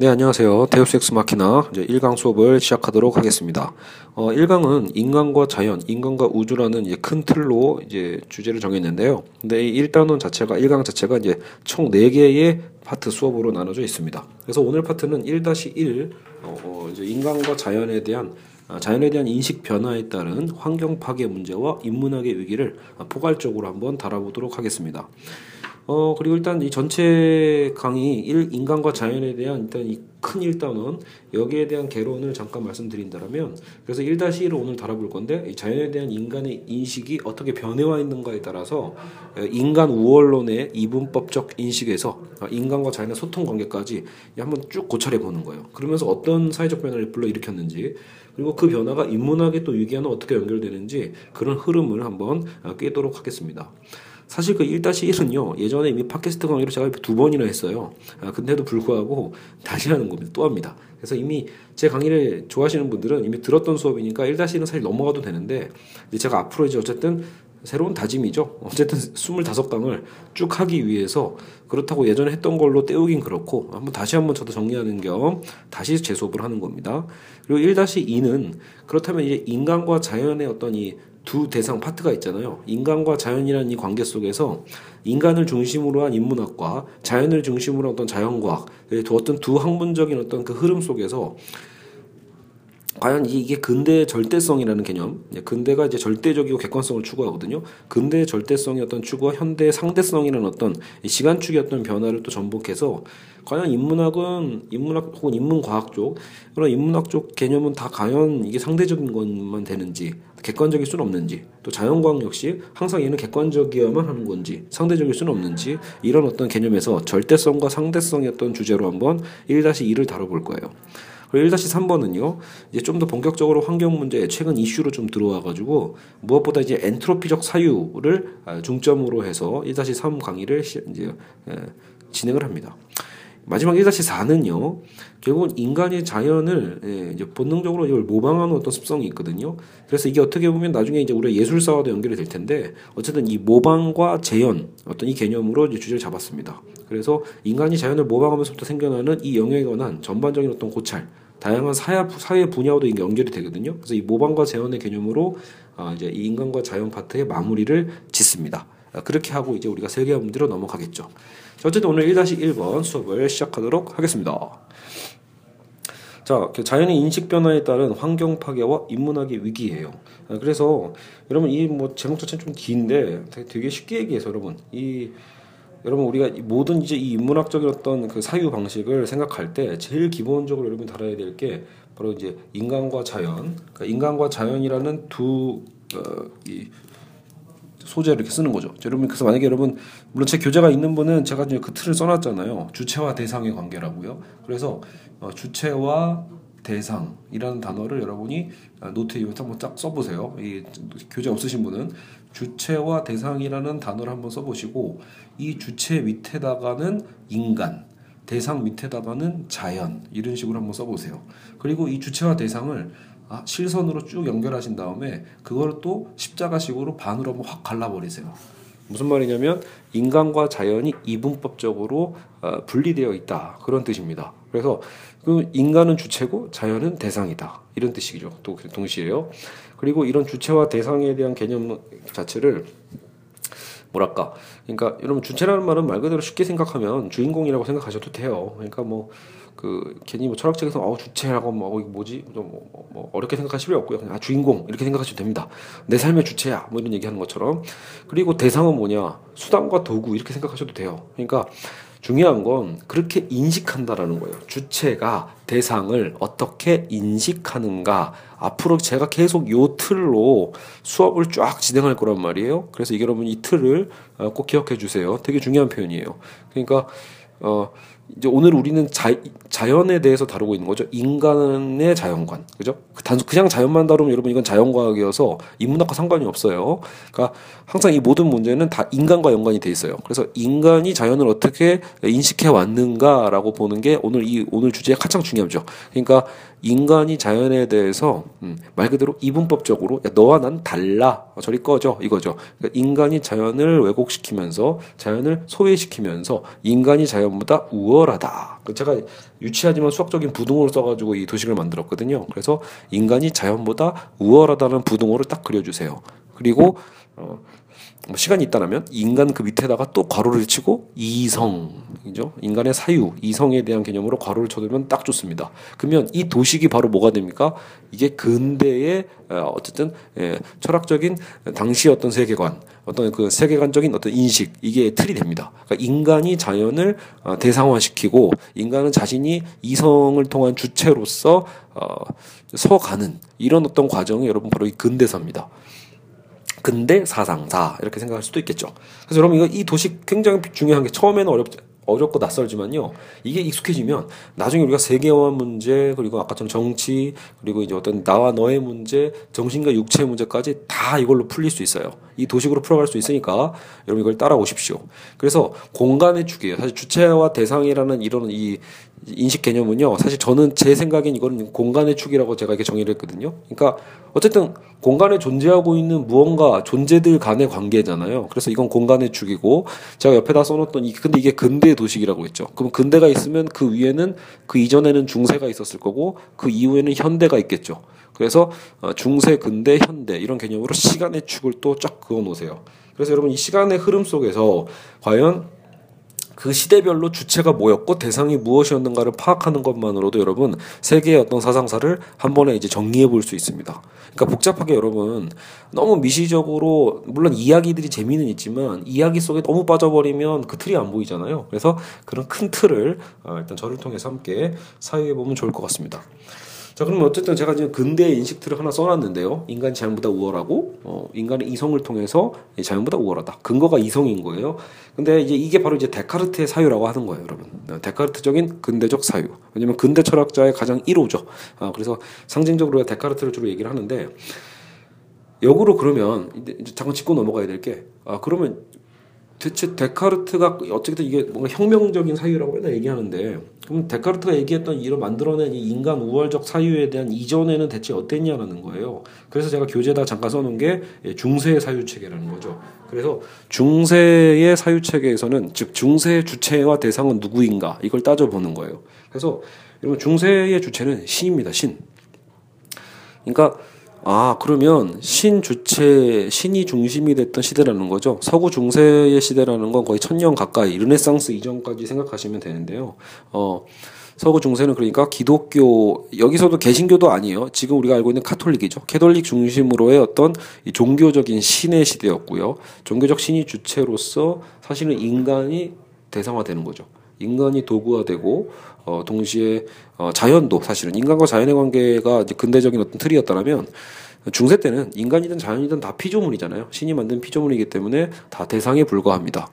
네, 안녕하세요. 데우스 엑스 마키나 이제 1강 수업을 시작하도록 하겠습니다. 어, 1강은 인간과 자연, 인간과 우주라는 이제 큰 틀로 이제 주제를 정했는데요. 근데 이 1단원 자체가 1강 자체가 이제 총 4개의 파트 수업으로 나눠져 있습니다. 그래서 오늘 파트는 1-1 어, 어, 이제 인간과 자연에 대한 아, 자연에 대한 인식 변화에 따른 환경 파괴 문제와 인문학의 위기를 포괄적으로 한번 다뤄보도록 하겠습니다. 어, 그리고 일단 이 전체 강의 일, 인간과 자연에 대한 일단 이 큰 일단은 여기에 대한 개론을 잠깐 말씀드린다면 그래서 1-1을 오늘 다뤄볼 건데 이 자연에 대한 인간의 인식이 어떻게 변해와 있는가에 따라서 인간 우월론의 이분법적 인식에서 인간과 자연의 소통 관계까지 한번 쭉 고찰해 보는 거예요. 그러면서 어떤 사회적 변화를 불러일으켰는지 그리고 그 변화가 인문학에 또 위기와는 어떻게 연결되는지 그런 흐름을 한번 깨도록 하겠습니다. 사실 그 1-1은요, 예전에 이미 팟캐스트 강의로 제가 두 번이나 했어요. 아, 근데도 불구하고 다시 하는 겁니다. 또 합니다. 그래서 이미 제 강의를 좋아하시는 분들은 이미 들었던 수업이니까 1-1은 사실 넘어가도 되는데, 제가 앞으로 이제 어쨌든 새로운 다짐이죠. 어쨌든 25강을 쭉 하기 위해서 그렇다고 예전에 했던 걸로 때우긴 그렇고 한번 다시 한번 저도 정리하는 겸 다시 재수업을 하는 겁니다. 그리고 1-2는 그렇다면 이제 인간과 자연의 어떤 이 두 대상 파트가 있잖아요. 인간과 자연이라는 이 관계 속에서 인간을 중심으로 한 인문학과 자연을 중심으로 한 어떤 자연과학, 어떤 두 학문적인 어떤 그 흐름 속에서 과연 이게 근대의 절대성이라는 개념, 근대가 이제 절대적이고 객관성을 추구하거든요. 근대의 절대성의 어떤 추구와 현대의 상대성이라는 어떤 시간축의 어떤 변화를 또 전복해서 과연 인문학은 인문학 혹은 인문과학 쪽 그런 인문학 쪽 개념은 다 과연 이게 상대적인 것만 되는지 객관적일 수는 없는지 또 자연과학 역시 항상 얘는 객관적이어야만 하는 건지 상대적일 수는 없는지 이런 어떤 개념에서 절대성과 상대성의 어떤 주제로 한번 1-2를 다뤄볼 거예요. 그리고 1-3번은요, 이제 좀 더 본격적으로 환경 문제 최근 이슈로 좀 들어와가지고 무엇보다 이제 엔트로피적 사유를 아, 중점으로 해서 1-3 강의를 이제 진행을 합니다. 마지막 1-4는요, 결국은 인간의 자연을 예, 이제 본능적으로 이걸 모방하는 어떤 습성이 있거든요. 그래서 이게 어떻게 보면 나중에 이제 우리가 예술사와도 연결이 될 텐데, 어쨌든 이 모방과 재현, 어떤 이 개념으로 이제 주제를 잡았습니다. 그래서 인간이 자연을 모방하면서부터 생겨나는 이 영역에 관한 전반적인 어떤 고찰, 다양한 사회, 분야와도 연결이 되거든요. 그래서 이 모방과 재현의 개념으로 아, 이제 이 인간과 자연 파트의 마무리를 짓습니다. 아, 그렇게 하고 이제 우리가 세계화 문제로 넘어가겠죠. 어쨌든 오늘 1-1번 수업을 시작하도록 하겠습니다. 자, 그 자연의 인식 변화에 따른 환경 파괴와 인문학의 위기예요. 아, 그래서 여러분 이 뭐 제목 자체는 좀 긴데 되게 쉽게 얘기해서 여러분 이 여러분 우리가 모든 이제 이 인문학적인 어떤 그 사유 방식을 생각할 때 제일 기본적으로 여러분 달아야 될 게 바로 이제 인간과 자연, 그러니까 인간과 자연이라는 두 어, 이 소재를 이렇게 쓰는 거죠. 여러분 그래서 만약에 여러분 물론 제 교재가 있는 분은 제가 이제 그 틀을 써놨잖아요. 주체와 대상의 관계라고요. 그래서 어, 주체와 대상이라는 단어를 여러분이 아, 노트에 한번 쫙 써보세요. 이 교재 없으신 분은 주체와 대상이라는 단어를 한번 써보시고 이 주체 밑에다가는 인간, 대상 밑에다가는 자연 이런 식으로 한번 써보세요. 그리고 이 주체와 대상을 아, 실선으로 쭉 연결하신 다음에 그걸 또 십자가식으로 반으로 한번 확 갈라버리세요. 무슨 말이냐면 인간과 자연이 이분법적으로 어, 분리되어 있다 그런 뜻입니다. 그래서 그 인간은 주체고 자연은 대상이다 이런 뜻이죠. 또 동시에요. 그리고 이런 주체와 대상에 대한 개념 자체를 뭐랄까 그러니까 여러분 주체라는 말은 말 그대로 쉽게 생각하면 주인공이라고 생각하셔도 돼요. 그러니까 뭐 그 괜히 뭐 철학책에서 어 주체라고 뭐 어, 이거 뭐지 좀 뭐, 뭐 어렵게 생각하실 필요 없고요. 그냥 아 주인공 이렇게 생각하셔도 됩니다. 내 삶의 주체야 뭐 이런 얘기하는 것처럼 그리고 대상은 뭐냐 수단과 도구 이렇게 생각하셔도 돼요. 그러니까 중요한 건 그렇게 인식한다라는 거예요. 주체가 대상을 어떻게 인식하는가. 앞으로 제가 계속 요 틀로 수업을 쫙 진행할 거란 말이에요. 그래서 이게 여러분 이 틀을 어, 꼭 기억해 주세요. 되게 중요한 표현이에요. 그러니까 어 이제 오늘 우리는 자, 자연에 대해서 다루고 있는 거죠. 인간의 자연관. 그죠? 단순 그냥 자연만 다루면 여러분 이건 자연과학이어서 인문학과 상관이 없어요. 그러니까 항상 이 모든 문제는 다 인간과 연관이 돼 있어요. 그래서 인간이 자연을 어떻게 인식해 왔는가라고 보는 게 오늘 이 오늘 주제가 가장 중요하죠. 그러니까 인간이 자연에 대해서 음, 말 그대로 이분법적으로 야, 너와 난 달라 어, 저리 꺼져 이거죠. 그러니까 인간이 자연을 왜곡시키면서 자연을 소외시키면서 인간이 자연보다 우월하다. 그 제가 유치하지만 수학적인 부등호를 써가지고 이 도식을 만들었거든요. 그래서 인간이 자연보다 우월하다는 부등호를 딱 그려주세요. 그리고 어, 뭐 시간이 있다라면 인간 그 밑에다가 또 괄호를 치고 이성이죠. 인간의 사유, 이성에 대한 개념으로 괄호를 쳐두면 딱 좋습니다. 그러면 이 도식이 바로 뭐가 됩니까? 이게 근대의 어, 어쨌든 예, 철학적인 당시 어떤 세계관, 어떤 그 세계관적인 어떤 인식 이게 틀이 됩니다. 그러니까 인간이 자연을 어, 대상화시키고 인간은 자신이 이성을 통한 주체로서 어, 서가는 이런 어떤 과정이 여러분 바로 이 근대사입니다. 근대 사상사 이렇게 생각할 수도 있겠죠. 그래서 여러분 이거 이 도식 굉장히 중요한 게 처음에는 어렵 어렵고 낯설지만요. 이게 익숙해지면 나중에 우리가 세계화 문제 그리고 아까처럼 정치 그리고 이제 어떤 나와 너의 문제, 정신과 육체의 문제까지 다 이걸로 풀릴 수 있어요. 이 도식으로 풀어갈 수 있으니까 여러분 이걸 따라오십시오. 그래서 공간의 축이에요. 사실 주체와 대상이라는 이런 이 인식 개념은요. 사실 저는 제 생각엔 이거는 공간의 축이라고 제가 이렇게 정의를 했거든요. 그러니까 어쨌든 공간에 존재하고 있는 무언가 존재들 간의 관계잖아요. 그래서 이건 공간의 축이고 제가 옆에다 써놓던 이 근데 이게 근대 도식이라고 했죠. 그럼 근대가 있으면 그 위에는 그 이전에는 중세가 있었을 거고 그 이후에는 현대가 있겠죠. 그래서 어, 중세, 근대, 현대 이런 개념으로 시간의 축을 또 쫙 그어 놓으세요. 그래서 여러분 이 시간의 흐름 속에서 과연 그 시대별로 주체가 뭐였고 대상이 무엇이었는가를 파악하는 것만으로도 여러분 세계의 어떤 사상사를 한 번에 이제 정리해 볼 수 있습니다. 그러니까 복잡하게 여러분 너무 미시적으로 물론 이야기들이 재미는 있지만 이야기 속에 너무 빠져버리면 그 틀이 안 보이잖아요. 그래서 그런 큰 틀을 어, 일단 저를 통해서 함께 사유해 보면 좋을 것 같습니다. 자, 그러면 어쨌든 제가 지금 근대의 인식틀을 하나 써놨는데요. 인간 자연보다 우월하고, 어, 인간의 이성을 통해서 자연보다 우월하다. 근거가 이성인 거예요. 근데 이제 이게 바로 이제 데카르트의 사유라고 하는 거예요, 여러분. 어, 데카르트적인 근대적 사유. 왜냐면 근대 철학자의 가장 1호죠. 아, 그래서 상징적으로 데카르트를 주로 얘기를 하는데, 역으로 그러면, 이제 잠깐 짚고 넘어가야 될 게, 아, 그러면 대체 데카르트가 어쨌든 이게 뭔가 혁명적인 사유라고 맨날 얘기하는데 그럼 데카르트가 얘기했던 이런 만들어낸 이 인간 우월적 사유에 대한 이전에는 대체 어땠냐라는 거예요. 그래서 제가 교재에다 잠깐 써놓은 게 중세의 사유 체계라는 거죠. 그래서 중세의 사유 체계에서는 즉 중세의 주체와 대상은 누구인가 이걸 따져보는 거예요. 그래서 여러분 중세의 주체는 신입니다. 신. 그러니까 아, 그러면 신 주체, 신이 중심이 됐던 시대라는 거죠. 서구 중세의 시대라는 건 거의 천년 가까이, 르네상스 이전까지 생각하시면 되는데요. 어, 서구 중세는 그러니까 기독교, 여기서도 개신교도 아니에요. 지금 우리가 알고 있는 카톨릭이죠. 캐톨릭 중심으로의 어떤 종교적인 신의 시대였고요. 종교적 신이 주체로서 사실은 인간이 대상화되는 거죠. 인간이 도구화되고 어, 동시에 어, 자연도 사실은 인간과 자연의 관계가 이제 근대적인 어떤 틀이었다면 중세 때는 인간이든 자연이든 다 피조물이잖아요. 신이 만든 피조물이기 때문에 다 대상에 불과합니다.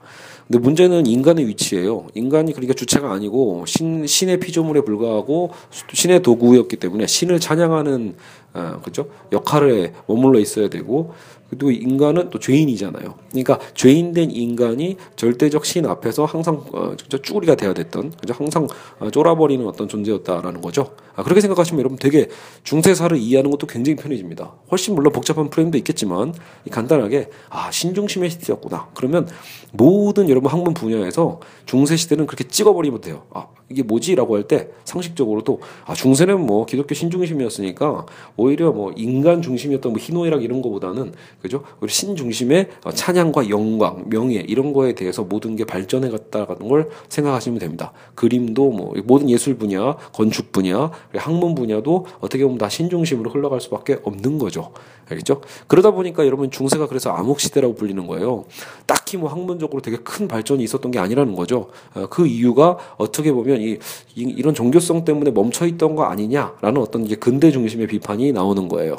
근데 문제는 인간의 위치예요. 인간이 그러니까 주체가 아니고 신 신의 피조물에 불과하고 신의 도구였기 때문에 신을 찬양하는 어, 그죠 역할에 머물러 있어야 되고 그리고 인간은 또 죄인이잖아요. 그러니까 죄인된 인간이 절대적 신 앞에서 항상 어, 쭈구리가 되어야 됐던, 그죠? 항상 어, 쫄아버리는 어떤 존재였다라는 거죠. 아, 그렇게 생각하시면 여러분 되게 중세사를 이해하는 것도 굉장히 편해집니다. 훨씬 물론 복잡한 프레임도 있겠지만 간단하게 아 신중심의 시대였구나. 그러면 모든 여러분 학문 분야에서 중세 시대는 그렇게 찍어버리면 돼요. 아 이게 뭐지라고 할 때 상식적으로도 아 중세는 뭐 기독교 신중심이었으니까 오히려 뭐 인간 중심이었던 뭐 희노애락 이런 거보다는 그죠? 우리 신 중심의 어, 찬양과 영광, 명예 이런 거에 대해서 모든 게 발전해 갔다는 걸 생각하시면 됩니다. 그림도 뭐 모든 예술 분야, 건축 분야, 학문 분야도 어떻게 보면 다 신 중심으로 흘러갈 수밖에 없는 거죠. 알겠죠? 그러다 보니까 여러분 중세가 그래서 암흑 시대라고 불리는 거예요. 딱히 뭐 학문적으로 되게 큰 발전이 있었던 게 아니라는 거죠. 어, 그 이유가 어떻게 보면 이, 이런 종교성 때문에 멈춰 있던 거 아니냐라는 어떤 이제 근대 중심의 비판이 나오는 거예요.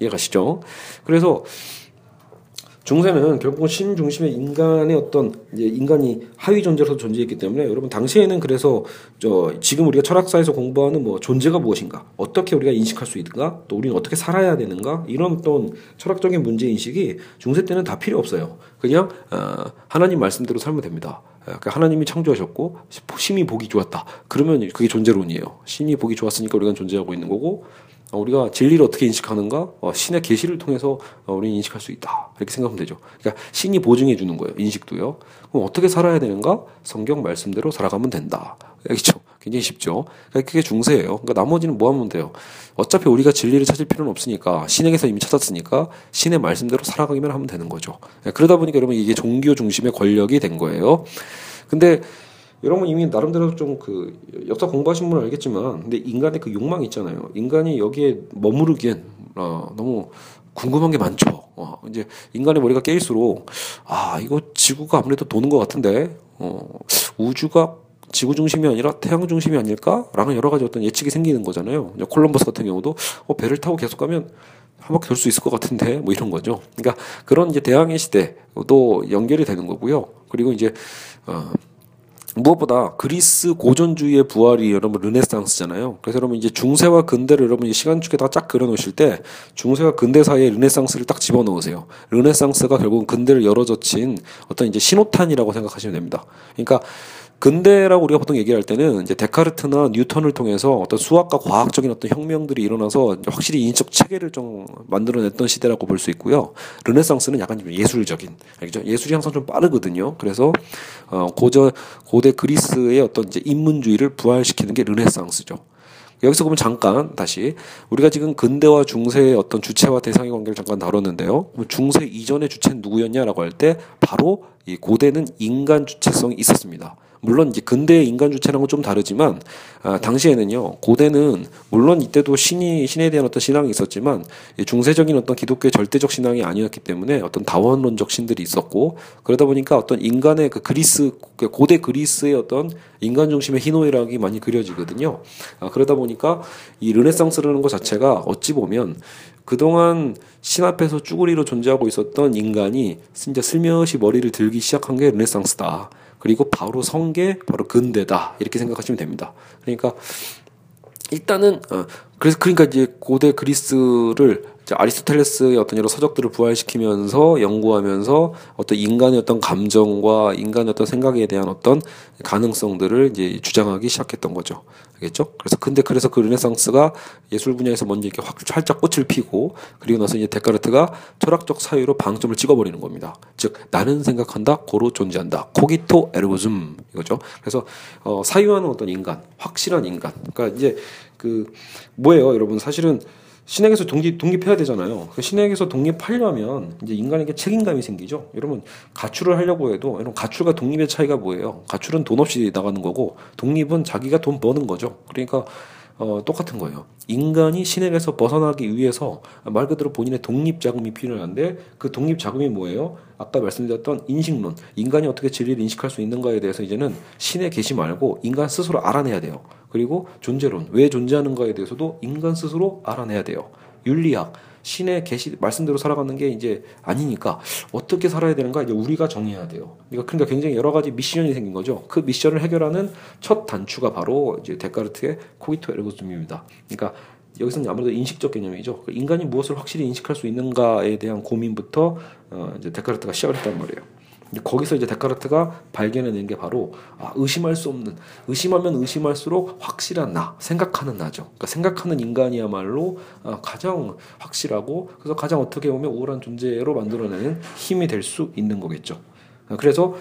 이해가시죠? 그래서 중세는 결국은 신 중심의 인간의 어떤 인간이 하위 존재로서 존재했기 때문에 여러분 당시에는 그래서 저 지금 우리가 철학사에서 공부하는 뭐 존재가 무엇인가 어떻게 우리가 인식할 수 있는가 또 우리는 어떻게 살아야 되는가 이런 어떤 철학적인 문제 인식이 중세 때는 다 필요 없어요. 그냥 어, 하나님 말씀대로 살면 됩니다. 그러니까 하나님이 창조하셨고 신이 보기 좋았다. 그러면 그게 존재론이에요. 신이 보기 좋았으니까 우리가 존재하고 있는 거고 어, 우리가 진리를 어떻게 인식하는가? 어, 신의 계시를 통해서 어, 우리는 인식할 수 있다. 이렇게 생각하면 되죠. 그러니까 신이 보증해 주는 거예요. 인식도요. 그럼 어떻게 살아야 되는가? 성경 말씀대로 살아가면 된다. 알겠죠? 굉장히 쉽죠. 그러니까 그게 중세예요. 그러니까 나머지는 뭐 하면 돼요? 어차피 우리가 진리를 찾을 필요는 없으니까 신에게서 이미 찾았으니까 신의 말씀대로 살아가기만 하면 되는 거죠. 네, 그러다 보니까 여러분 이게 종교 중심의 권력이 된 거예요. 근데 여러분 이미 나름대로 좀 그 역사 공부하신 분은 알겠지만 근데 인간의 그 욕망이 있잖아요. 인간이 여기에 머무르기엔 어, 너무 궁금한 게 많죠. 어, 이제 인간의 머리가 깨일수록 아 이거 지구가 아무래도 도는 것 같은데 어, 우주가 지구 중심이 아니라 태양 중심이 아닐까라는 여러 가지 어떤 예측이 생기는 거잖아요. 콜럼버스 같은 경우도 어, 배를 타고 계속 가면 한 바퀴 돌 수 있을 것 같은데 뭐 이런 거죠. 그러니까 그런 이제 대항해 시대도 연결이 되는 거고요. 그리고 이제 어, 무엇보다 그리스 고전주의의 부활이 여러분 르네상스잖아요. 그래서 여러분 이제 중세와 근대를 여러분 시간축에다가 쫙 그려놓으실 때 중세와 근대 사이에 르네상스를 딱 집어넣으세요. 르네상스가 결국은 근대를 열어젖힌 어떤 이제 신호탄이라고 생각하시면 됩니다. 그러니까 근대라고 우리가 보통 얘기할 때는 이제 데카르트나 뉴턴을 통해서 어떤 수학과 과학적인 어떤 혁명들이 일어나서 확실히 인식 체계를 좀 만들어냈던 시대라고 볼 수 있고요. 르네상스는 약간 좀 예술적인, 알죠? 예술이 항상 좀 빠르거든요. 그래서 어 고저 고대 그리스의 어떤 이제 인문주의를 부활시키는 게 르네상스죠. 여기서 보면 잠깐 다시 우리가 지금 근대와 중세의 어떤 주체와 대상의 관계를 잠깐 다뤘는데요. 중세 이전의 주체는 누구였냐라고 할 때 바로 이 고대는 인간 주체성이 있었습니다. 물론 이제 근대의 인간 주체랑은 좀 다르지만 아, 당시에는요 고대는 물론 이때도 신이 신에 대한 어떤 신앙이 있었지만 중세적인 어떤 기독교의 절대적 신앙이 아니었기 때문에 어떤 다원론적 신들이 있었고 그러다 보니까 어떤 인간의 그 그리스 그 고대 그리스의 어떤 인간 중심의 희노애락이 많이 그려지거든요. 아, 그러다 보니까 이 르네상스라는 것 자체가 어찌 보면 그동안 신 앞에서 쭈구리로 존재하고 있었던 인간이 진짜 슬며시 머리를 들기 시작한 게 르네상스다. 그리고 바로 성계, 바로 근대다. 이렇게 생각하시면 됩니다. 그러니까 일단은 어 그래서 그러니까 이제 고대 그리스를 아리스토텔레스의 어떤 여러 서적들을 부활시키면서 연구하면서 어떤 인간의 어떤 감정과 인간의 어떤 생각에 대한 어떤 가능성들을 이제 주장하기 시작했던 거죠. 알겠죠? 그래서 근데 그래서 그 르네상스가 예술 분야에서 먼저 이렇게 확 살짝 꽃을 피고 그리고 나서 이제 데카르트가 철학적 사유로 방점을 찍어버리는 겁니다. 즉 나는 생각한다, 고로 존재한다. 코기토 에르고즘 이거죠. 그래서 어, 사유하는 어떤 인간, 확실한 인간. 그러니까 이제 그 뭐예요, 여러분? 사실은 신에게서 독립, 독립해야 되잖아요. 그 신에게서 독립하려면 이제 인간에게 책임감이 생기죠. 여러분, 가출을 하려고 해도, 여러분, 가출과 독립의 차이가 뭐예요? 가출은 돈 없이 나가는 거고, 독립은 자기가 돈 버는 거죠. 그러니까, 어, 똑같은 거예요. 인간이 신에게서 벗어나기 위해서 말 그대로 본인의 독립 자금이 필요한데 그 독립 자금이 뭐예요? 아까 말씀드렸던 인식론. 인간이 어떻게 진리를 인식할 수 있는가에 대해서 이제는 신에 계시 말고 인간 스스로 알아내야 돼요. 그리고 존재론, 왜 존재하는가에 대해서도 인간 스스로 알아내야 돼요. 윤리학, 신의 계시 말씀대로 살아가는 게 이제 아니니까 어떻게 살아야 되는가 이제 우리가 정해야 돼요. 그러니까, 그러니까 굉장히 여러 가지 미션이 생긴 거죠. 그 미션을 해결하는 첫 단추가 바로 이제 데카르트의 코기토 에르고즘입니다. 그러니까 여기서는 아무래도 인식적 개념이죠. 그 인간이 무엇을 확실히 인식할 수 있는가에 대한 고민부터 어 이제 데카르트가 시작을 했단 말이에요. 거기서 이제 데카르트가 발견해낸 게 바로 아, 의심할 수 없는 의심하면 의심할수록 확실한 나 생각하는 나죠. 그러니까 생각하는 인간이야말로 아, 가장 확실하고 그래서 가장 어떻게 보면 우월한 존재로 만들어내는 힘이 될 수 있는 거겠죠. 아, 그래서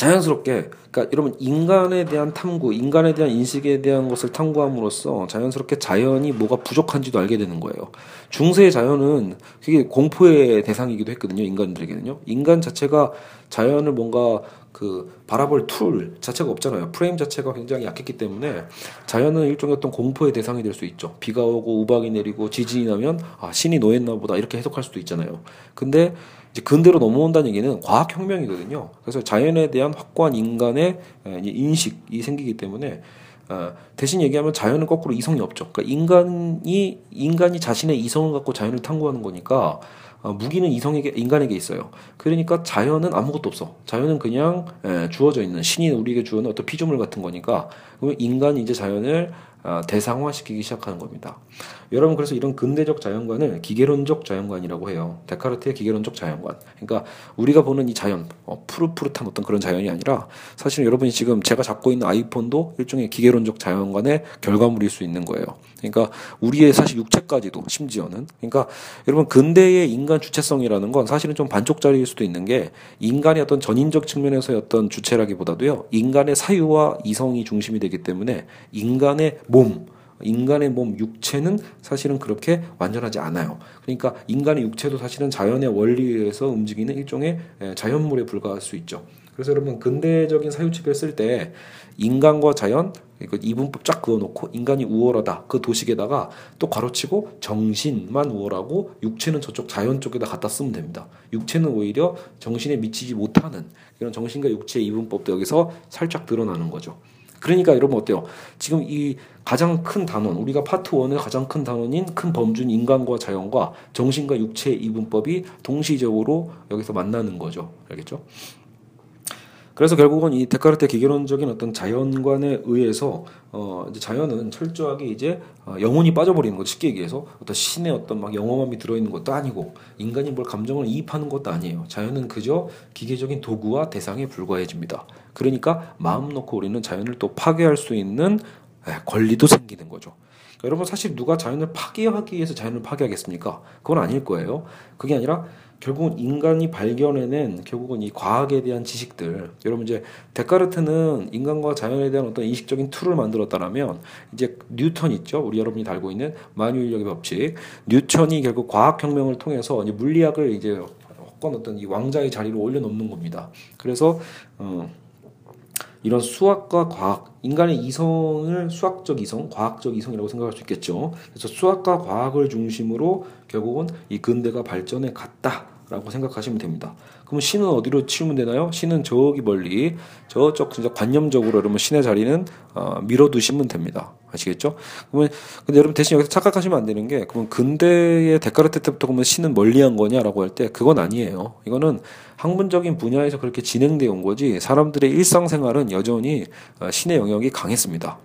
자연스럽게 그러니까 여러분 인간에 대한 탐구, 인간에 대한 인식에 대한 것을 탐구함으로써 자연스럽게 자연이 뭐가 부족한지도 알게 되는 거예요. 중세의 자연은 그게 공포의 대상이기도 했거든요. 인간들에게는요. 인간 자체가 자연을 뭔가 그 바라볼 툴 자체가 없잖아요. 프레임 자체가 굉장히 약했기 때문에 자연은 일종의 어떤 공포의 대상이 될 수 있죠. 비가 오고 우박이 내리고 지진이 나면 아 신이 노했나 보다 이렇게 해석할 수도 있잖아요. 근데 이제 근대로 넘어온다는 얘기는 과학 혁명이거든요. 그래서 자연에 대한 확고한 인간의 인식이 생기기 때문에 어, 다시 얘기하면 자연은 거꾸로 이성이 없죠. 그러니까 인간이 인간이 자신의 이성을 갖고 자연을 탐구하는 거니까 어, 무기는 이성에게 인간에게 있어요. 그러니까 자연은 아무것도 없어. 자연은 그냥 에, 주어져 있는 신이 우리에게 주는 어떤 피조물 같은 거니까 그러면 인간이 이제 자연을 아, 대상화시키기 시작하는 겁니다. 여러분 그래서 이런 근대적 자연관을 기계론적 자연관이라고 해요. 데카르트의 기계론적 자연관. 그러니까 우리가 보는 이 자연, 어, 푸릇푸릇한 어떤 그런 자연이 아니라 사실 여러분이 지금 제가 잡고 있는 아이폰도 일종의 기계론적 자연관의 결과물일 수 있는 거예요. 그러니까 우리의 사실 육체까지도 심지어는 그러니까 여러분 근대의 인간 주체성이라는 건 사실은 좀 반쪽짜리일 수도 있는 게 인간의 어떤 전인적 측면에서의 어떤 주체라기보다도요 인간의 사유와 이성이 중심이 되기 때문에 인간의 몸 인간의 몸 육체는 사실은 그렇게 완전하지 않아요. 그러니까 인간의 육체도 사실은 자연의 원리에 의해서 움직이는 일종의 자연물에 불과할 수 있죠. 그래서 여러분 근대적인 사유치를 쓸때 인간과 자연 이분법 쫙 그어놓고 인간이 우월하다 그 도식에다가 또 괄호치고 정신만 우월하고 육체는 저쪽 자연 쪽에다 갖다 쓰면 됩니다. 육체는 오히려 정신에 미치지 못하는 이런 정신과 육체의 이분법도 여기서 살짝 드러나는 거죠. 그러니까 여러분 어때요? 지금 이 가장 큰 단원, 우리가 파트 원의 가장 큰 단원인 큰 범주인 인간과 자연과 정신과 육체의 이분법이 동시적으로 여기서 만나는 거죠. 알겠죠? 그래서 결국은 이 데카르트 기계론적인 어떤 자연관에 의해서 어 이제 자연은 철저하게 이제 어 영혼이 빠져버리는 것 쉽게 얘기해서 어떤 신의 어떤 막 영험함이 들어있는 것도 아니고 인간이 뭘 감정을 이입하는 것도 아니에요. 자연은 그저 기계적인 도구와 대상에 불과해집니다. 그러니까 마음 놓고 우리는 자연을 또 파괴할 수 있는 권리도 생기는 거죠. 여러분 사실 누가 자연을 파괴하기 위해서 자연을 파괴하겠습니까? 그건 아닐 거예요. 그게 아니라 결국은 인간이 발견해낸 결국은 이 과학에 대한 지식들. 여러분 이제 데카르트는 인간과 자연에 대한 어떤 인식적인 툴을 만들었다라면 이제 뉴턴 있죠? 우리 여러분이 알고 있는 만유인력의 법칙. 뉴턴이 결국 과학혁명을 통해서 이제 물리학을 이제 어떤 어떤 이 왕자의 자리로 올려놓는 겁니다. 그래서 어 이런 수학과 과학, 인간의 이성을 수학적 이성, 과학적 이성이라고 생각할 수 있겠죠. 그래서 수학과 과학을 중심으로 결국은 이 근대가 발전해 갔다 라고 생각하시면 됩니다. 그러면 신은 어디로 치우면 되나요? 신은 저기 멀리 저쪽 진짜 관념적으로 여러분 신의 자리는 어, 밀어두시면 됩니다. 아시겠죠? 그러면 근데 여러분 대신 여기서 착각하시면 안 되는 게 그러면 근대의 데카르트 때부터 그러면 신은 멀리한 거냐라고 할 때 그건 아니에요. 이거는 학문적인 분야에서 그렇게 진행되어 온 거지 사람들의 일상생활은 여전히 어, 신의 영역이 강했습니다.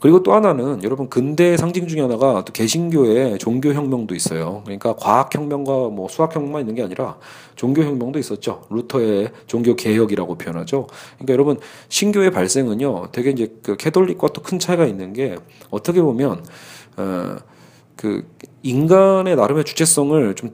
그리고 또 하나는 여러분 근대 상징 중에 하나가 또 개신교의 종교 혁명도 있어요. 그러니까 과학 혁명과 뭐 수학 혁명만 있는 게 아니라 종교 혁명도 있었죠. 루터의 종교 개혁이라고 표현하죠. 그러니까 여러분 신교의 발생은요. 되게 이제 그 캐톨릭과 또 큰 차이가 있는 게 어떻게 보면 어그 인간의 나름의 주체성을 좀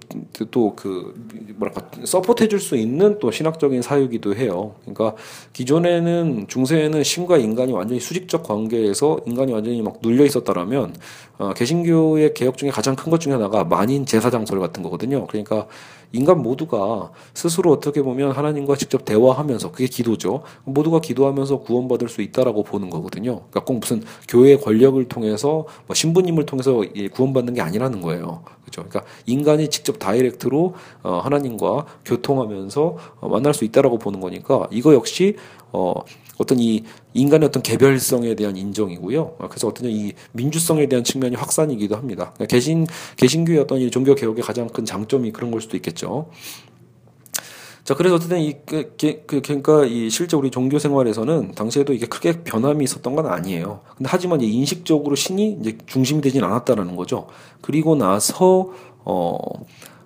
또 그 뭐랄까 서포트해 줄 수 있는 또 신학적인 사유기도 해요. 그러니까 기존에는 중세에는 신과 인간이 완전히 수직적 관계에서 인간이 완전히 막 눌려 있었다라면 어, 개신교의 개혁 중에 가장 큰 것 중에 하나가 만인 제사 장설 같은 거거든요. 그러니까 인간 모두가 스스로 어떻게 보면 하나님과 직접 대화하면서 그게 기도죠. 모두가 기도하면서 구원받을 수 있다라고 보는 거거든요. 그러니까 꼭 무슨 교회 권력을 통해서 뭐 신부님을 통해서 구원받는 게 아니라는 거예요. 그렇죠. 그러니까 인간이 직접 다이렉트로 어, 하나님과 교통하면서 어, 만날 수 있다라고 보는 거니까 이거 역시 어 어떤 이 인간의 어떤 개별성에 대한 인정이고요. 그래서 어떤 이 민주성에 대한 측면이 확산이기도 합니다. 그러니까 개신 개신교의 어떤 이 종교 개혁의 가장 큰 장점이 그런 걸 수도 있겠죠. 자, 그래서 어쨌든 이, 그, 그, 그러니까 이 실제 우리 종교 생활에서는 당시에도 이게 크게 변함이 있었던 건 아니에요. 근데 하지만 이제 인식적으로 신이 이제 중심이 되진 않았다라는 거죠. 그리고 나서, 어,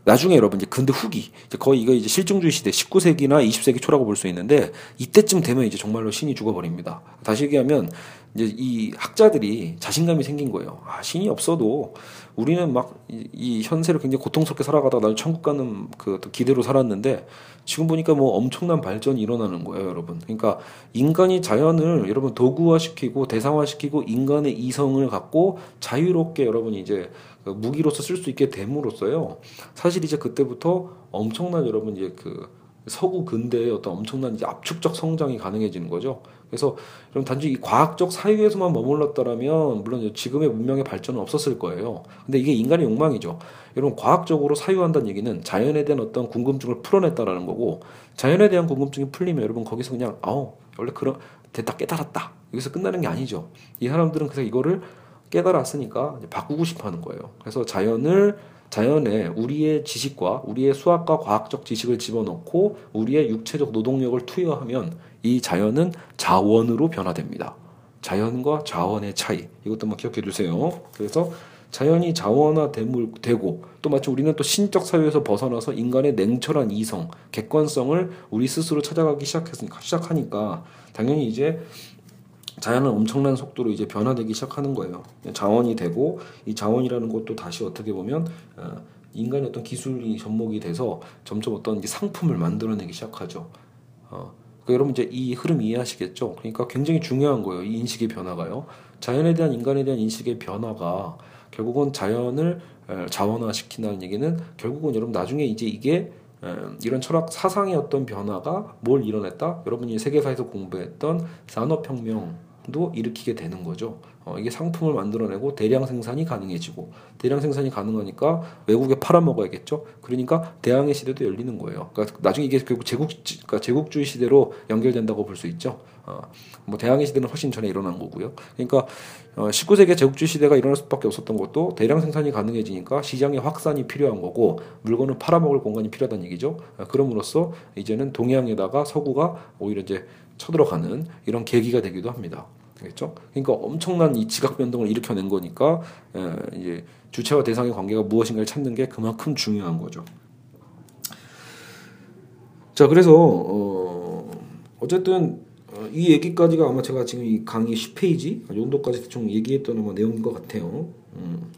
나중에 여러분 이제 근대 후기 이제 거의 이거 이제 실증주의 시대 19세기나 20세기 초라고 볼 수 있는데 이때쯤 되면 이제 정말로 신이 죽어버립니다. 다시 얘기하면 이제 이 학자들이 자신감이 생긴 거예요. 아 신이 없어도 우리는 막 이 현세를 굉장히 고통스럽게 살아가다가 나는 천국 가는 그 기대로 살았는데 지금 보니까 뭐 엄청난 발전이 일어나는 거예요, 여러분. 그러니까 인간이 자연을 여러분 도구화시키고 대상화시키고 인간의 이성을 갖고 자유롭게 여러분이 이제 그 무기로서 쓸 수 있게 됨으로써요. 사실 이제 그때부터 엄청난 여러분 이제 그 서구 근대의 어떤 엄청난 이제 압축적 성장이 가능해지는 거죠. 그래서 여러분 단지 이 과학적 사유에서만 머물렀더라면 물론 지금의 문명의 발전은 없었을 거예요. 근데 이게 인간의 욕망이죠. 여러분 과학적으로 사유한다는 얘기는 자연에 대한 어떤 궁금증을 풀어냈다라는 거고 자연에 대한 궁금증이 풀리면 여러분 거기서 그냥 아우 원래 그런 됐다 깨달았다 여기서 끝나는 게 아니죠. 이 사람들은 그래서 이거를 깨달았으니까 바꾸고 싶어 하는 거예요. 그래서 자연을 자연에 우리의 지식과 우리의 수학과 과학적 지식을 집어넣고 우리의 육체적 노동력을 투여하면 이 자연은 자원으로 변화됩니다. 자연과 자원의 차이 이것도 막 기억해 두세요. 그래서 자연이 자원화되고 또 마치 우리는 또 신적 사회에서 벗어나서 인간의 냉철한 이성, 객관성을 우리 스스로 찾아가기 시작했으니까 시작하니까 당연히 이제 자연은 엄청난 속도로 이제 변화되기 시작하는 거예요. 자원이 되고 이 자원이라는 것도 다시 어떻게 보면 어, 인간의 어떤 기술이 접목이 돼서 점점 어떤 상품을 만들어내기 시작하죠. 어, 그러니까 여러분 이제 이 흐름 이해하시겠죠? 그러니까 굉장히 중요한 거예요. 이 인식의 변화가요. 자연에 대한 인간에 대한 인식의 변화가 결국은 자연을 자원화시킨다는 얘기는 결국은 여러분 나중에 이제 이게 이런 철학 사상의 어떤 변화가 뭘 이뤄냈다? 여러분이 세계사에서 공부했던 산업혁명 도 일으키게 되는 거죠. 어, 이게 상품을 만들어내고 대량 생산이 가능해지고 대량 생산이 가능하니까 외국에 팔아먹어야겠죠. 그러니까 대항해 시대도 열리는 거예요. 그러니까 나중에 이게 결국 제국 그러니까 제국주의 시대로 연결된다고 볼 수 있죠. 어, 뭐 대항해 시대는 훨씬 전에 일어난 거고요. 그러니까 어, 19세기 제국주의 시대가 일어날 수밖에 없었던 것도 대량 생산이 가능해지니까 시장의 확산이 필요한 거고 물건을 팔아먹을 공간이 필요하다는 얘기죠. 어, 그럼으로써 이제는 동양에다가 서구가 오히려 이제 쳐들어가는 이런 계기가 되기도 합니다. 되겠죠? 그러니까 엄청난 이 지각 변동을 일으켜낸 거니까 에, 이제 주체와 대상의 관계가 무엇인가를 찾는 게 그만큼 중요한 거죠. 자, 그래서 어, 어쨌든 어, 이 얘기까지가 아마 제가 지금 이 강의 10페이지 정도까지 대충 얘기했던 아마 내용인 것 같아요. 음.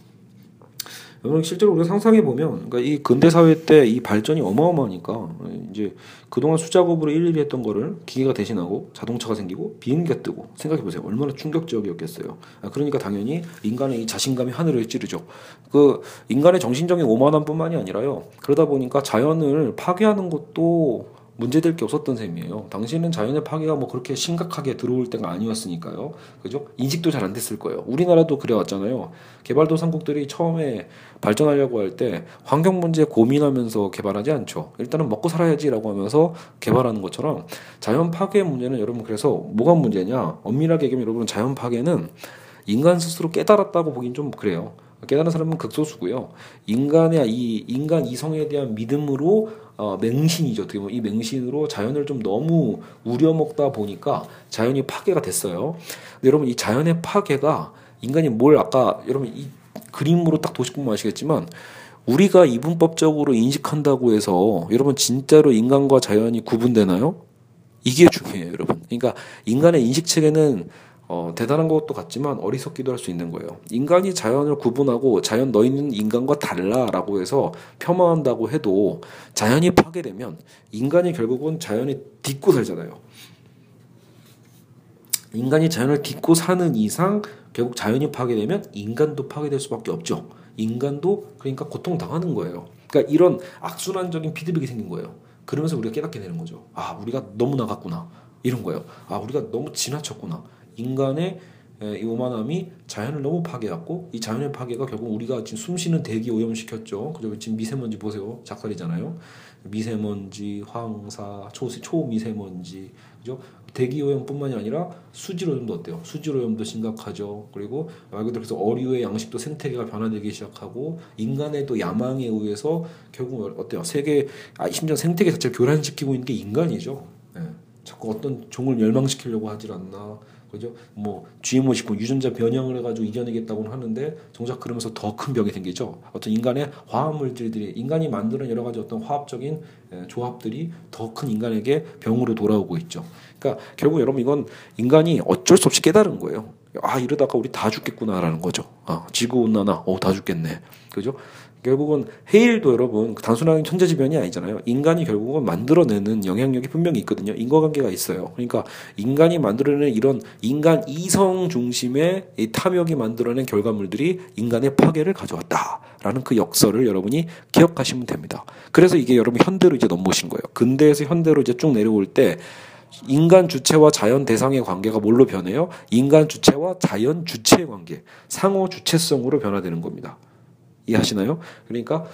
여러분 실제로 우리가 상상해 보면, 그러니까 이 근대 사회 때 이 발전이 어마어마하니까 이제 그동안 수작업으로 일일이 했던 거를 기계가 대신하고 자동차가 생기고 비행기가 뜨고 생각해 보세요. 얼마나 충격적이었겠어요. 아, 그러니까 당연히 인간의 이 자신감이 하늘을 찌르죠. 그 인간의 정신적인 오만함뿐만이 아니라요. 그러다 보니까 자연을 파괴하는 것도 문제될 게 없었던 셈이에요. 당시에는 자연의 파괴가 뭐 그렇게 심각하게 들어올 때가 아니었으니까요. 그죠? 인식도 잘 안 됐을 거예요. 우리나라도 그래 왔잖아요. 개발도상국들이 처음에 발전하려고 할 때 환경 문제 고민하면서 개발하지 않죠. 일단은 먹고 살아야지라고 하면서 개발하는 것처럼 자연 파괴 문제는 여러분 그래서 뭐가 문제냐? 엄밀하게 얘기하면 여러분 자연 파괴는 인간 스스로 깨달았다고 보긴 좀 그래요. 깨달은 사람은 극소수고요. 인간의 이 인간 이성에 대한 믿음으로 어, 맹신이죠. 어떻게 보면 이 맹신으로 자연을 좀 너무 우려먹다 보니까 자연이 파괴가 됐어요. 근데 여러분 이 자연의 파괴가 인간이 뭘 아까 여러분 이 그림으로 딱 도시보면 아시겠지만 우리가 이분법적으로 인식한다고 해서 여러분 진짜로 인간과 자연이 구분되나요? 이게 중요해요, 여러분. 그러니까 인간의 인식 체계는 어, 대단한 것도 같지만 어리석기도 할 수 있는 거예요. 인간이 자연을 구분하고 자연 너희는 인간과 달라라고 해서 폄하한다고 해도 자연이 파괴되면 인간이 결국은 자연이 딛고 살잖아요. 인간이 자연을 딛고 사는 이상 결국 자연이 파괴되면 인간도 파괴될 수밖에 없죠. 인간도 그러니까 고통 당하는 거예요. 그러니까 이런 악순환적인 피드백이 생긴 거예요. 그러면서 우리가 깨닫게 되는 거죠. 아, 우리가 너무 나갔구나. 이런 거예요. 아, 우리가 너무 지나쳤구나. 인간의 이 오만함이 자연을 너무 파괴했고 이 자연의 파괴가 결국 우리가 지금 숨쉬는 대기 오염시켰죠. 그죠? 지금 미세먼지 보세요. 작살이잖아요. 미세먼지, 황사, 초, 초미세먼지, 그죠? 대기 오염뿐만이 아니라 수질 오염도 어때요? 수질 오염도 심각하죠. 그리고 말 그대로 그래서 어류의 양식도 생태계가 변화되기 시작하고 인간의 또 야망에 의해서 결국 어때요? 세계 아 심지어 생태계 자체를 교란시키고 있는 게 인간이죠. 네. 자꾸 어떤 종을 멸망시키려고 하질 않나. 그죠? 뭐 GMO 식품 유전자 변형을 해가지고 이겨내겠다고는 하는데 정작 그러면서 더 큰 병이 생기죠. 어떤 인간의 화학 물질들이 인간이 만드는 여러 가지 어떤 화합적인 조합들이 더 큰 인간에게 병으로 돌아오고 있죠. 그러니까 결국 여러분 이건 인간이 어쩔 수 없이 깨달은 거예요. 아 이러다가 우리 다 죽겠구나라는 거죠. 아 지구 온난화, 어다 죽겠네. 그죠? 결국은 해일도 여러분 단순한 천재지변이 아니잖아요. 인간이 결국은 만들어내는 영향력이 분명히 있거든요. 인과관계가 있어요. 그러니까 인간이 만들어내는 이런 인간 이성 중심의 이 탐욕이 만들어낸 결과물들이 인간의 파괴를 가져왔다라는 그 역설을 여러분이 기억하시면 됩니다. 그래서 이게 여러분 현대로 이제 넘보신 거예요. 근대에서 현대로 이제 쭉 내려올 때 인간 주체와 자연 대상의 관계가 뭘로 변해요? 인간 주체와 자연 주체의 관계, 상호 주체성으로 변화되는 겁니다. 이해하시나요? 그러니까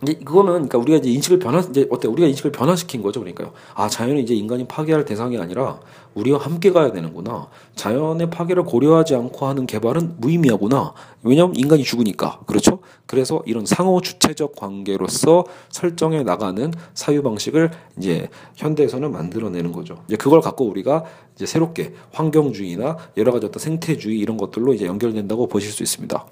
그거는 그러니까 우리가 이제 인식을 변화 이제 어때? 우리가 인식을 변화시킨 거죠 그러니까요. 아 자연이 이제 인간이 파괴할 대상이 아니라 우리와 함께 가야 되는구나. 자연의 파괴를 고려하지 않고 하는 개발은 무의미하구나. 왜냐하면 인간이 죽으니까. 그렇죠? 그래서 이런 상호 주체적 관계로서 설정해 나가는 사유 방식을 이제 현대에서는 만들어내는 거죠. 이제 그걸 갖고 우리가 이제 새롭게 환경주의나 여러 가지 어떤 생태주의 이런 것들로 이제 연결된다고 보실 수 있습니다.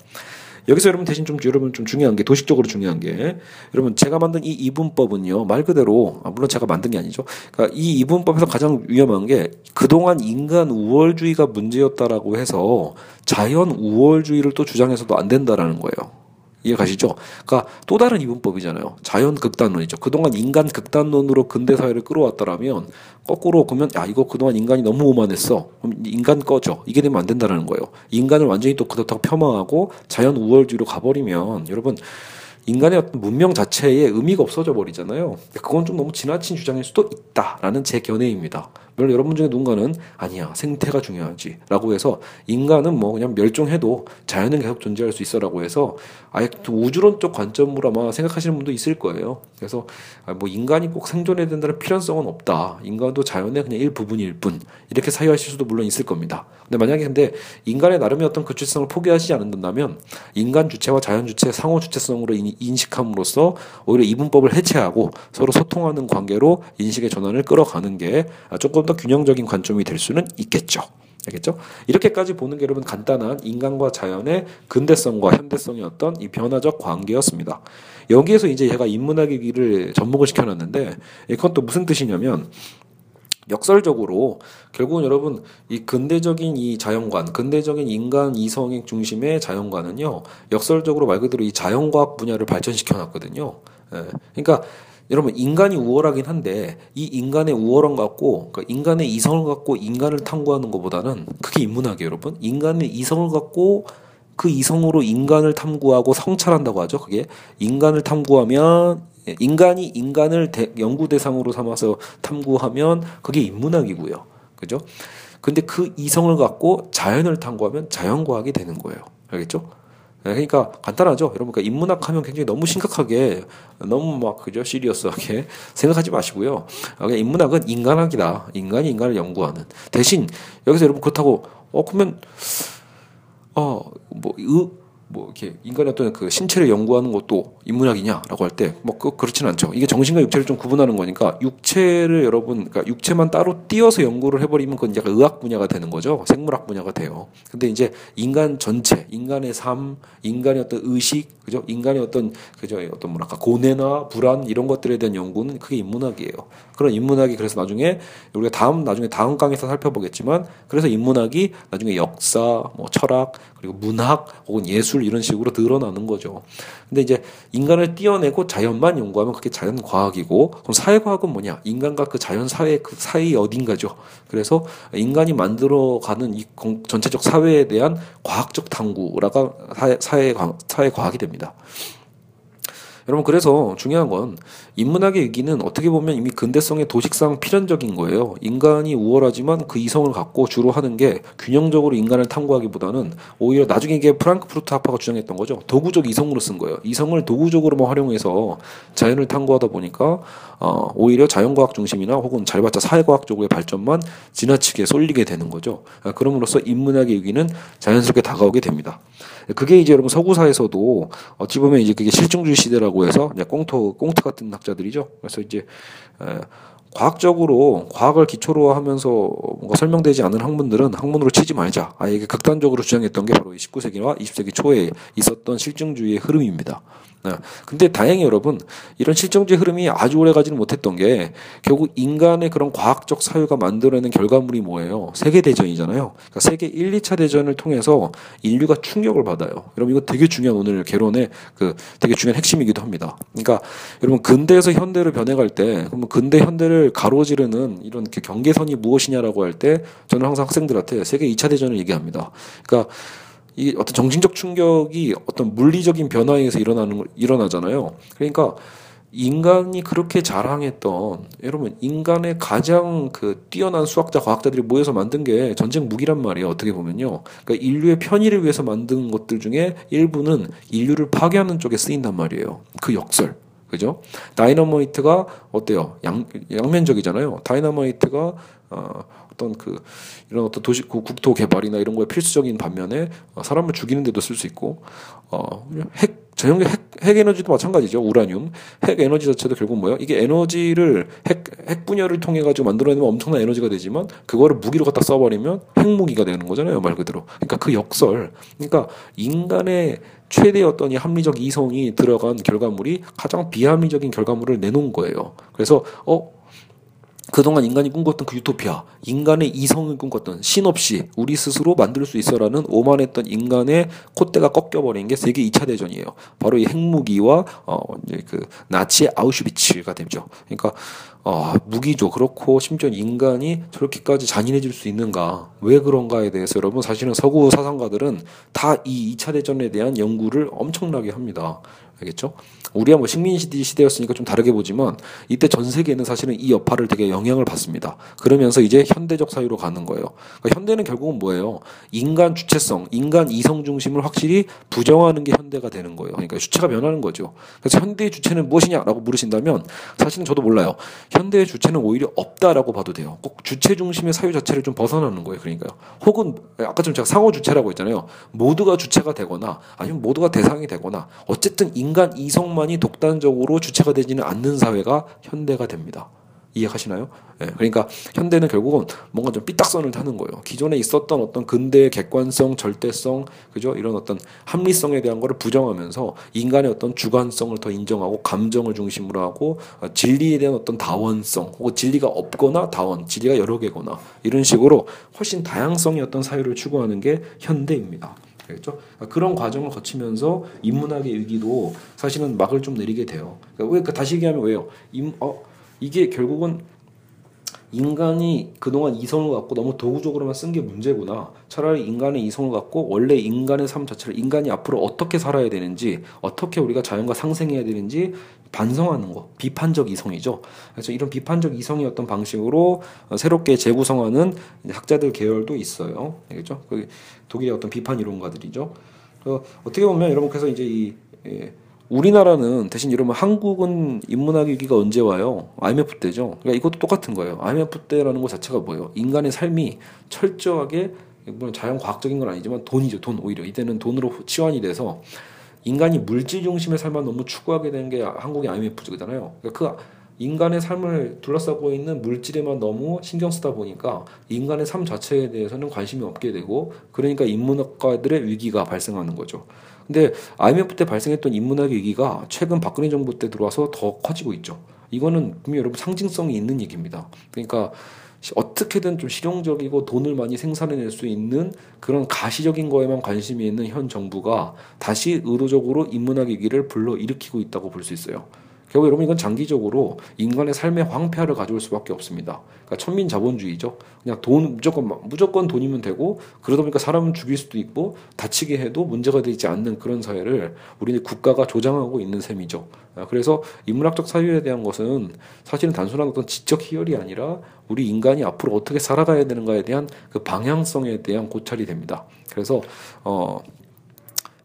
여기서 여러분 대신 좀 여러분 좀 중요한 게 도식적으로 중요한 게 여러분 제가 만든 이 이분법은요 말 그대로 아, 물론 제가 만든 게 아니죠. 그러니까 이 이분법에서 가장 위험한 게 그동안 인간 우월주의가 문제였다라고 해서 자연 우월주의를 또 주장해서도 안 된다라는 거예요. 이해 가시죠? 그러니까 또 다른 이분법이잖아요. 자연 극단론이죠. 그동안 인간 극단론으로 근대 사회를 끌어왔더라면 거꾸로 보면 야 이거 그동안 인간이 너무 오만했어. 그럼 인간 꺼져. 이게 되면 안 된다는 거예요. 인간을 완전히 또 그렇다고 폄하하고 자연 우월주의로 가버리면 여러분 인간의 어떤 문명 자체에 의미가 없어져 버리잖아요. 그건 좀 너무 지나친 주장일 수도 있다라는 제 견해입니다. 물론 여러분 중에 누군가는 아니야 생태가 중요하지라고 해서 인간은 뭐 그냥 멸종해도 자연은 계속 존재할 수 있어라고 해서 아예 우주론적 관점으로 아마 생각하시는 분도 있을 거예요. 그래서 아, 뭐 인간이 꼭 생존해야 된다는 필연성은 없다. 인간도 자연의 그냥 일부분일 뿐 이렇게 사유하실 수도 물론 있을 겁니다. 근데 만약에 근데 인간의 나름의 어떤 그 주체성을 포기하지 않는다면 인간 주체와 자연 주체 상호 주체성으로 인식함으로써 오히려 이분법을 해체하고 서로 소통하는 관계로 인식의 전환을 끌어가는 게 조금 좀더 균형적인 관점이 될 수는 있겠죠. 알겠죠? 이렇게까지 보는 게 여러분 간단한 인간과 자연의 근대성과 현대성의 어떤 이 변화적 관계였습니다. 여기에서 이제 제가 인문학의 길을 접목을 시켜놨는데 이건 또 무슨 뜻이냐면 역설적으로 결국은 여러분 이 근대적인 이 자연관, 근대적인 인간 이성의 중심의 자연관은요 역설적으로 말 그대로 이 자연과학 분야를 발전시켜 놨거든요. 예. 그러니까 여러분 인간이 우월하긴 한데 이 인간의 우월함 갖고 그러니까 인간의 이성을 갖고 인간을 탐구하는 것보다는 그게 인문학이에요, 여러분. 인간의 이성을 갖고 그 이성으로 인간을 탐구하고 성찰한다고 하죠. 그게 인간을 탐구하면 인간이 인간을 대, 연구 대상으로 삼아서 탐구하면 그게 인문학이고요. 그죠? 근데 그 이성을 갖고 자연을 탐구하면 자연과학이 되는 거예요. 알겠죠? 네, 그러니까 간단하죠. 여러분, 그러니까 인문학 하면 굉장히 너무 심각하게, 너무 막, 그죠? 시리어스하게 생각하지 마시고요. 그러니까 인문학은 인간학이다. 인간이 인간을 연구하는. 대신, 여기서 여러분 그렇다고, 어, 그러면, 어, 뭐, 의, 뭐 이렇게 인간의 어떤 그 신체를 연구하는 것도 인문학이냐라고 할 때 뭐 그, 그렇지는 않죠. 이게 정신과 육체를 좀 구분하는 거니까 육체를 여러분 그러니까 육체만 따로 띄어서 연구를 해버리면 그건 약간 의학 분야가 되는 거죠. 생물학 분야가 돼요. 근데 이제 인간 전체, 인간의 삶, 인간의 어떤 의식, 그죠? 인간의 어떤 그죠? 어떤 뭐랄까 고뇌나 불안 이런 것들에 대한 연구는 그게 인문학이에요. 그런 인문학이 그래서 나중에 우리가 다음 나중에 다음 강에서 살펴보겠지만 그래서 인문학이 나중에 역사, 뭐 철학 그리고 문학 혹은 예술 이런 식으로 드러나는 거죠. 근데 이제 인간을 띄어내고 자연만 연구하면 그게 자연 과학이고 그럼 사회 과학은 뭐냐? 인간과 그 자연 사회 그 사이 어딘가죠. 그래서 인간이 만들어가는 이 전체적 사회에 대한 과학적 탐구라가 사회, 사회 과학이 됩니다. 여러분 그래서 중요한 건 인문학의 위기는 어떻게 보면 이미 근대성의 도식상 필연적인 거예요. 인간이 우월하지만 그 이성을 갖고 주로 하는 게 균형적으로 인간을 탐구하기보다는 오히려 나중에 이게 프랑크푸르트 학파가 주장했던 거죠. 도구적 이성으로 쓴 거예요. 이성을 도구적으로만 활용해서 자연을 탐구하다 보니까 어, 오히려 자연과학 중심이나 혹은 잘봤자 사회과학 쪽의 발전만 지나치게 쏠리게 되는 거죠. 아, 그럼으로써 인문학의 위기는 자연스럽게 다가오게 됩니다. 그게 이제 여러분 서구사에서도 어찌 보면 이제 그게 실증주의 시대라고 해서 이제 꽁트 꽁트 같은 학자들이죠. 그래서 이제 에, 과학적으로 과학을 기초로 하면서 뭔가 설명되지 않은 학문들은 학문으로 치지 말자. 아 이게 극단적으로 주장했던 게 바로 19세기와 20세기 초에 있었던 실증주의의 흐름입니다. 네. 근데 다행히 여러분 이런 실정주의 흐름이 아주 오래 가지는 못했던 게 결국 인간의 그런 과학적 사유가 만들어낸 결과물이 뭐예요? 세계 대전이잖아요. 그러니까 세계 1, 2차 대전을 통해서 인류가 충격을 받아요. 여러분 이거 되게 중요한 오늘 개론의 그 되게 중요한 핵심이기도 합니다. 그러니까 여러분 근대에서 현대로 변해갈 때 그러면 근대 현대를 가로지르는 이런 경계선이 무엇이냐라고 할 때 저는 항상 학생들한테 세계 2차 대전을 얘기합니다. 그러니까 이 어떤 정신적 충격이 어떤 물리적인 변화에 의해서 일어나는 일어나잖아요. 그러니까 인간이 그렇게 자랑했던 여러분 인간의 가장 그 뛰어난 수학자 과학자들이 모여서 만든 게 전쟁 무기란 말이에요. 어떻게 보면요. 그러니까 인류의 편의를 위해서 만든 것들 중에 일부는 인류를 파괴하는 쪽에 쓰인단 말이에요. 그 역설. 그죠? 다이너마이트가 어때요? 양, 양면적이잖아요. 다이너마이트가 어, 어떤 그 이런 어떤 도시 그 국토 개발이나 이런 거에 필수적인 반면에 어, 사람을 죽이는 데도 쓸 수 있고 어핵 전형적 핵, 핵 에너지도 마찬가지죠. 우라늄. 핵 에너지 자체도 결국 뭐예요? 이게 에너지를 핵, 핵 분열을 통해 가지고 만들어내면 엄청난 에너지가 되지만 그거를 무기로 갖다 써버리면 핵무기가 되는 거잖아요. 말 그대로. 그러니까 그 역설. 그러니까 인간의 최대 어떤 이 합리적 이성이 들어간 결과물이 가장 비합리적인 결과물을 내놓은 거예요. 그래서 어 그동안 인간이 꿈꿨던 그 유토피아, 인간의 이성을 꿈꿨던 신 없이 우리 스스로 만들 수 있어라는 오만했던 인간의 콧대가 꺾여버린 게 세계 2차 대전이에요. 바로 이 핵무기와 어 이제 그 나치의 아우슈비츠가 되죠. 그러니까 어, 무기죠. 그렇고 심지어 인간이 저렇게까지 잔인해질 수 있는가? 왜 그런가에 대해서 여러분 사실은 서구 사상가들은 다 이 2차 대전에 대한 연구를 엄청나게 합니다. 알겠죠? 우리야 뭐 식민 시대였으니까 좀 다르게 보지만 이때 전 세계는 사실은 이 여파를 되게 영향을 받습니다. 그러면서 이제 현대적 사유로 가는 거예요. 그러니까 현대는 결국은 뭐예요? 인간 주체성, 인간 이성 중심을 확실히 부정하는 게 현대가 되는 거예요. 그러니까 주체가 변하는 거죠. 그래서 현대의 주체는 무엇이냐라고 물으신다면 사실은 저도 몰라요. 현대의 주체는 오히려 없다라고 봐도 돼요. 꼭 주체 중심의 사유 자체를 좀 벗어나는 거예요. 그러니까요. 혹은 아까 좀 제가 상호 주체라고 했잖아요. 모두가 주체가 되거나 아니면 모두가 대상이 되거나 어쨌든 인간 이성만 이 독단적으로 주체가 되지는 않는 사회가 현대가 됩니다. 이해하시나요? 예, 그러니까 현대는 결국은 뭔가 좀 삐딱선을 타는 거예요. 기존에 있었던 어떤 근대의 객관성, 절대성, 그죠? 이런 어떤 합리성에 대한 거를 부정하면서 인간의 어떤 주관성을 더 인정하고 감정을 중심으로 하고 어, 진리에 대한 어떤 다원성, 혹은 진리가 없거나 다원, 진리가 여러 개거나 이런 식으로 훨씬 다양성의 어떤 사유를 추구하는 게 현대입니다. 그렇죠? 그런 과정을 거치면서 인문학의 위기도 사실은 막을 좀 내리게 돼요. 그러니까 왜그 다시 얘기하면 왜요? 임, 어, 이게 결국은 인간이 그동안 이성을 갖고 너무 도구적으로만 쓴 게 문제구나. 차라리 인간의 이성을 갖고 원래 인간의 삶 자체를 인간이 앞으로 어떻게 살아야 되는지, 어떻게 우리가 자연과 상생해야 되는지 반성하는 거. 비판적 이성이죠. 그래서 이런 비판적 이성의 어떤 방식으로 새롭게 재구성하는 학자들 계열도 있어요. 알겠죠? 그 독일의 어떤 비판 이론가들이죠. 어떻게 보면 여러분 그래서 이제 이 예, 우리나라는 대신 이러면 한국은 인문학 위기가 언제 와요? IMF 때죠. 그러니까 이것도 똑같은 거예요. IMF 때라는 것 자체가 뭐예요? 인간의 삶이 철저하게 물론 자연 과학적인 건 아니지만 돈이죠. 돈 오히려 이때는 돈으로 치환이 돼서 인간이 물질 중심의 삶만 너무 추구하게 되는 게 한국의 IMF잖아요. 그러니까 그 인간의 삶을 둘러싸고 있는 물질에만 너무 신경 쓰다 보니까 인간의 삶 자체에 대해서는 관심이 없게 되고 그러니까 인문학가들의 위기가 발생하는 거죠. 근데 IMF 때 발생했던 인문학의 위기가 최근 박근혜 정부 때 들어와서 더 커지고 있죠. 이거는 분명 여러분 상징성이 있는 얘기입니다. 그러니까 어떻게든 좀 실용적이고 돈을 많이 생산해낼 수 있는 그런 가시적인 거에만 관심이 있는 현 정부가 다시 의도적으로 인문학의 위기를 불러 일으키고 있다고 볼 수 있어요. 결국 여러분 이건 장기적으로 인간의 삶의 황폐화를 가져올 수밖에 없습니다. 그러니까 천민 자본주의죠. 그냥 돈 무조건 무조건 돈이면 되고 그러다 보니까 사람은 죽일 수도 있고 다치게 해도 문제가 되지 않는 그런 사회를 우리 국가가 조장하고 있는 셈이죠. 아, 그래서 인문학적 사유에 대한 것은 사실은 단순한 어떤 지적 희열이 아니라 우리 인간이 앞으로 어떻게 살아가야 되는가에 대한 그 방향성에 대한 고찰이 됩니다. 그래서 어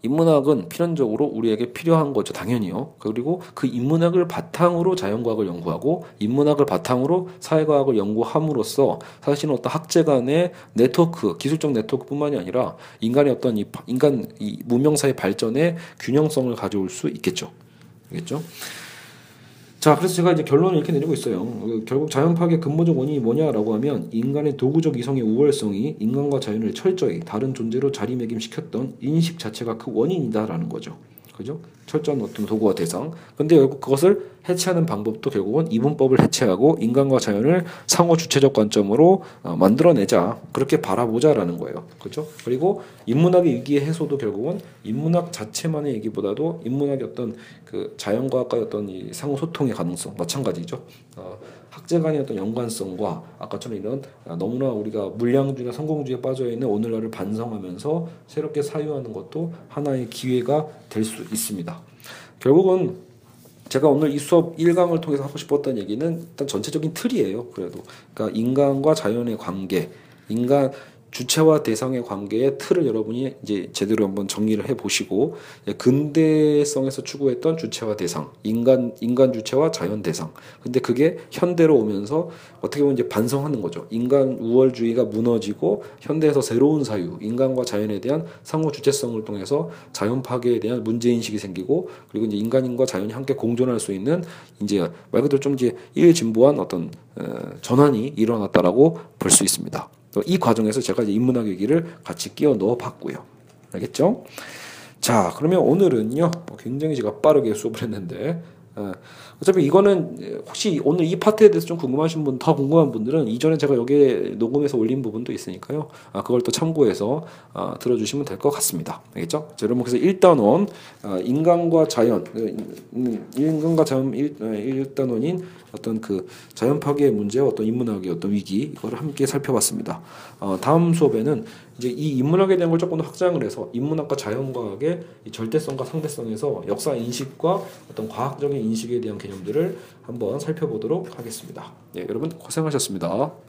인문학은 필연적으로 우리에게 필요한 거죠. 당연히요. 그리고 그 인문학을 바탕으로 자연과학을 연구하고 인문학을 바탕으로 사회과학을 연구함으로써 사실은 어떤 학제 간의 네트워크, 기술적 네트워크뿐만이 아니라 인간의 어떤 이 인간 이 문명사의 발전에 균형성을 가져올 수 있겠죠. 알겠죠? 자, 그래서 제가 이제 결론을 이렇게 내리고 있어요. 그 결국 자연 파괴 근본적 원인이 뭐냐라고 하면 인간의 도구적 이성의 우월성이 인간과 자연을 철저히 다른 존재로 자리매김시켰던 인식 자체가 그 원인이다라는 거죠. 그죠? 철저한 어떤 도구와 대상. 근데 결국 그것을 해체하는 방법도 결국은 이분법을 해체하고 인간과 자연을 상호 주체적 관점으로 어, 만들어내자. 그렇게 바라보자라는 거예요. 그렇죠? 그리고 인문학의 위기의 해소도 결국은 인문학 자체만의 얘기보다도 인문학의 어떤 그 자연과학과의 어떤 이 상호 소통의 가능성 마찬가지죠. 어, 학제 간의 어떤 연관성과 아까처럼 이런 너무나 우리가 물량주의나 성공주의에 빠져 있는 오늘날을 반성하면서 새롭게 사유하는 것도 하나의 기회가 될 수 있습니다. 결국은 제가 오늘 이 수업 1강을 통해서 하고 싶었던 얘기는 일단 전체적인 틀이에요. 그래도 그러니까 인간과 자연의 관계, 인간 주체와 대상의 관계의 틀을 여러분이 이제 제대로 한번 정리를 해 보시고 근대성에서 추구했던 주체와 대상, 인간 인간 주체와 자연 대상. 근데 그게 현대로 오면서 어떻게 보면 이제 반성하는 거죠. 인간 우월주의가 무너지고 현대에서 새로운 사유, 인간과 자연에 대한 상호 주체성을 통해서 자연 파괴에 대한 문제 인식이 생기고 그리고 이제 인간과 자연이 함께 공존할 수 있는 이제 말 그대로 좀 이제 일진보한 어떤 어, 전환이 일어났다라고 볼 수 있습니다. 이 과정에서 제가 이제 인문학 얘기를 같이 끼워 넣어 봤고요. 알겠죠? 자, 그러면 오늘은요, 굉장히 제가 빠르게 수업을 했는데, 어, 어차피 이거는 혹시 오늘 이 파트에 대해서 좀 궁금하신 분, 더 궁금한 분들은 이전에 제가 여기에 녹음해서 올린 부분도 있으니까요. 아, 그걸 또 참고해서 아, 들어주시면 될 것 같습니다. 알겠죠? 자, 여러분, 그래서 일단원, 아, 인간과 자연, 음, 인간과 자연 일, 아, 일단원인 어떤 그 자연 파괴의 문제와 어떤 인문학의 어떤 위기, 이거를 함께 살펴봤습니다. 어, 다음 수업에는 이제 이 인문학에 대한 걸 조금 더 확장을 해서 인문학과 자연과학의 절대성과 상대성에서 역사 인식과 어떤 과학적인 인식에 대한 개념들을 한번 살펴보도록 하겠습니다. 네, 여러분 고생하셨습니다.